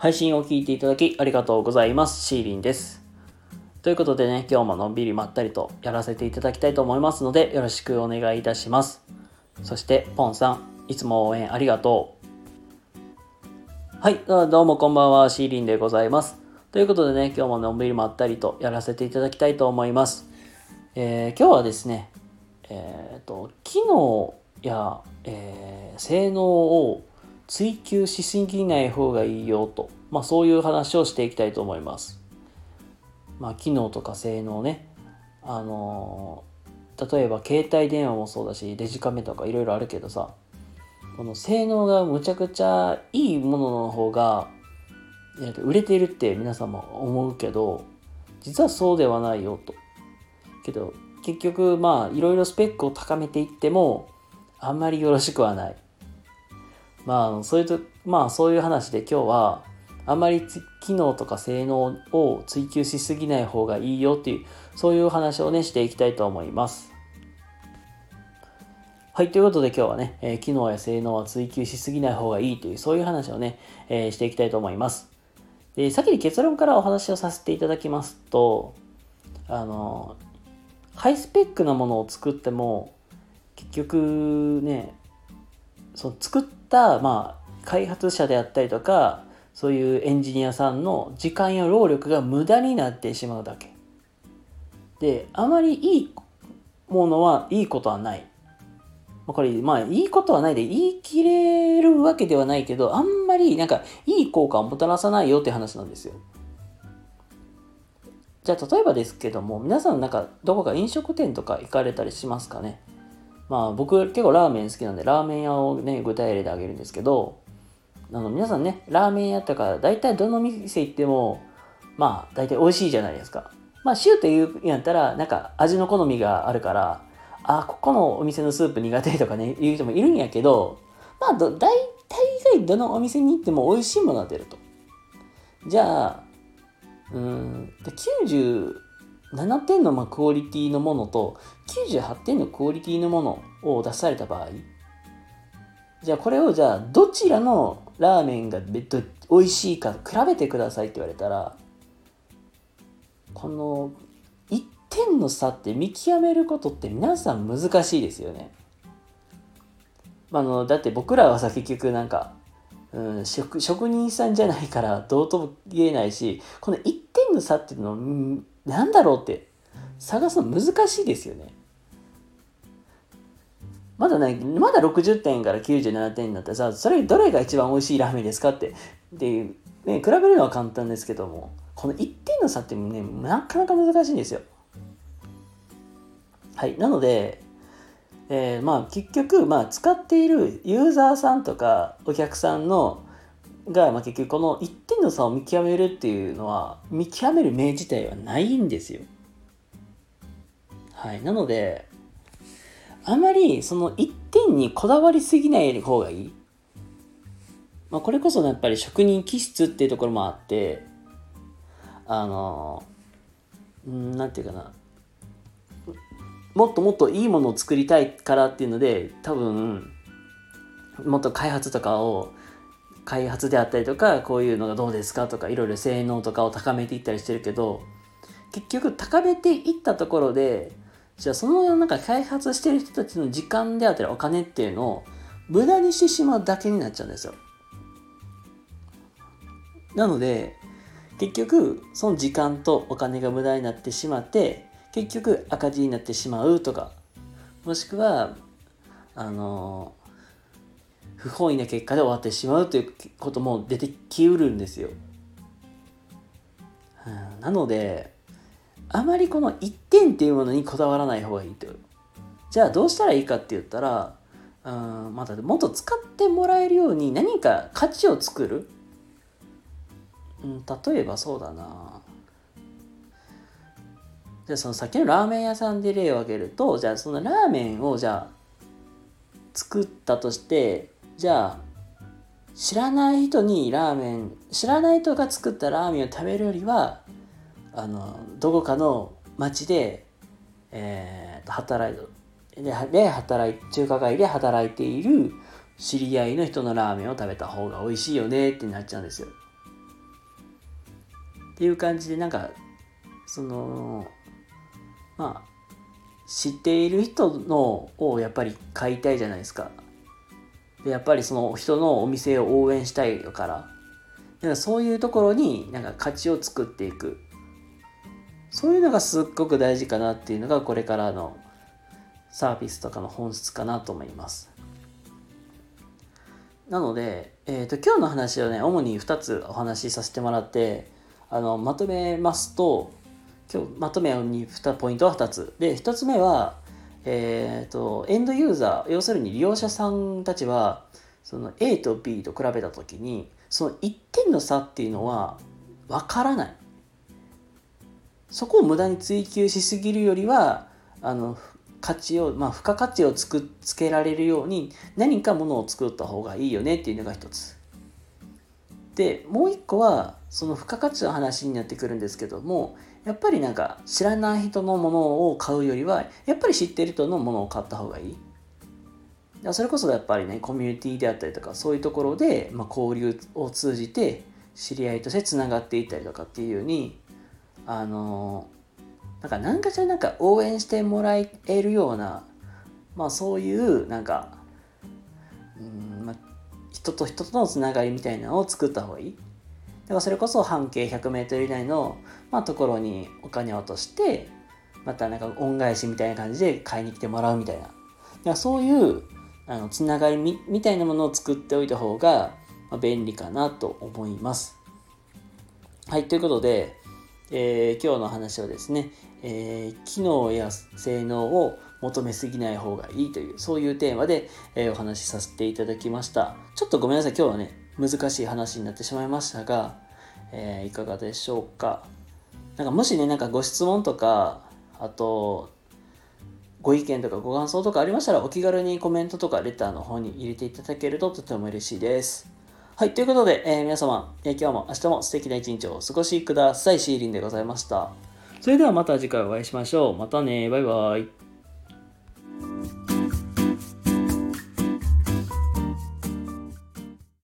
配信を聞いていただきありがとうございます。シーリンです。ということでね、今日ものんびりまったりとやらせていただきたいと思いますので、よろしくお願いいたします。そして、ポンさん、いつも応援ありがとう。はい、どうもこんばんは、シーリンでございます。ということでね、今日ものんびりまったりとやらせていただきたいと思います。えー、今日はですね、えっ、ー、と、機能や、えー、性能を追求しすぎない方がいいよと、まあ、そういう話をしていきたいと思います。まあ、機能とか性能ね。あのー、例えば携帯電話もそうだし、デジカメとかいろいろあるけどさ、この性能がむちゃくちゃいいものの方が、売れてるって皆さんも思うけど、実はそうではないよと。けど、結局まあいろいろスペックを高めていっても、あんまりよろしくはない。まあ、そういうと、まあそういう話で今日は、あまり機能とか性能を追求しすぎない方がいいよっていう、そういう話をね、していきたいと思います。はい、ということで今日はね、えー、機能や性能は追求しすぎない方がいいという、そういう話をね、えー、していきたいと思います。で、先に結論からお話をさせていただきますと、あの、ハイスペックなものを作っても、結局ね、その作っまあ開発者であったりとかそういうエンジニアさんの時間や労力が無駄になってしまうだけ。であまりいいものはいいことはない。これまあいいことはないで言い切れるわけではないけどあんまりなんかいい効果をもたらさないよって話なんですよ。じゃあ例えばですけども皆さんなんかどこか飲食店とか行かれたりしますかね？まあ僕結構ラーメン好きなんでラーメン屋をね具体例であげるんですけどあの皆さんねラーメン屋とか大体どの店行ってもまあ大体美味しいじゃないですか。まあシューというやったらなんか味の好みがあるからあここのお店のスープ苦手とかね言う人もいるんやけどまあ大体以外どのお店に行っても美味しいものが出ると。じゃあうん90 7点のまクオリティのものと98点のクオリティのものを出された場合じゃあこれをじゃあどちらのラーメンが美味しいか比べてくださいって言われたらこの1点の差って見極めることって皆さん難しいですよね。あのだって僕らはさ結局なんか、うん、職職人さんじゃないからどうとも言えないしこの1点の差っていうのをなんだろうって探すの難しいですよね。まだね、まだ60点から97点になってさ、それどれが一番美味しいラーメンですかって、で、ね、比べるのは簡単ですけども、この1点の差ってね、なかなか難しいんですよ。はい。なので、えー、まあ結局、まあ使っているユーザーさんとかお客さんのが、まあ、結局この1点の差を見極めるっていうのは見極める目自体はないんですよ。はい、なのであまりその1点にこだわりすぎない方がいい。まあ、これこそやっぱり職人気質っていうところもあってあの何て言うかなもっともっといいものを作りたいからっていうので多分もっと開発とかを開発であったりとかこういうのがどうですかとかいろいろ性能とかを高めていったりしてるけど結局高めていったところでじゃあそのなんか開発してる人たちの時間であったりお金っていうのを無駄にしてしまうだけになっちゃうんですよ。なので結局その時間とお金が無駄になってしまって結局赤字になってしまうとかもしくはあの不本意な結果で終わってしまうということも出てきうるんですよ。なのであまりこの1点っていうものにこだわらない方がいいと。じゃあどうしたらいいかって言ったらうんまたもっと使ってもらえるように何か価値を作る、うん、例えばそうだな。じゃあそのさっきのラーメン屋さんで例を挙げるとじゃあそのラーメンをじゃあ作ったとしてじゃあ知らない人にラーメン知らない人が作ったラーメンを食べるよりはあのどこかの町で、えー、働いでで働い中華街で働いている知り合いの人のラーメンを食べた方が美味しいよねってなっちゃうんですよ。っていう感じでなんかそのまあ知っている人のをやっぱり買いたいじゃないですかでやっぱりその人のお店を応援したいから。だかそういうところになんか価値を作っていく。そういうのがすっごく大事かなっていうのがこれからのサービスとかの本質かなと思います。なので、えーと、今日の話をね主に2つお話しさせてもらってあのまとめますと今日まとめに2ポイントは2つ。で1つ目はえーと、エンドユーザー要するに利用者さんたちはその A と B と比べた時にその1点の差っていうのは分からない。そこを無駄に追求しすぎるよりはあの価値を、まあ、付加価値をつくつけられるように何かものを作った方がいいよねっていうのが一つ。でもう一個はその付加価値の話になってくるんですけどもやっぱりなんか知らない人のものを買うよりはやっぱり知ってる人のものを買った方がいい。それこそやっぱりねコミュニティであったりとかそういうところで、まあ、交流を通じて知り合いとしてつながっていったりとかっていうようにあのなんか何かしらなんか応援してもらえるようなまあそういうなんか、人と人とのつながりみたいなのを作った方がいいだからそれこそ半径 100m 以内の、まあ、ところにお金を落としてまたなんか恩返しみたいな感じで買いに来てもらうみたいなだからそういうあのつながりみみたいなものを作っておいた方が便利かなと思います。はい、ということで、えー、今日の話はですね、えー、機能や性能を求めすぎない方がいいという、そういうテーマで、えー、お話しさせていただきました。ちょっとごめんなさい、今日はね、難しい話になってしまいましたが、えー、いかがでしょうか。なんかもしね、なんかご質問とか、あと、ご意見とかご感想とかありましたらお気軽にコメントとかレターの方に入れていただけるととても嬉しいです。はい、ということで、えー、皆様、えー、今日も明日も素敵な一日をお過ごしください。シーリンでございました。それではまた次回お会いしましょう。またね、バイバイ。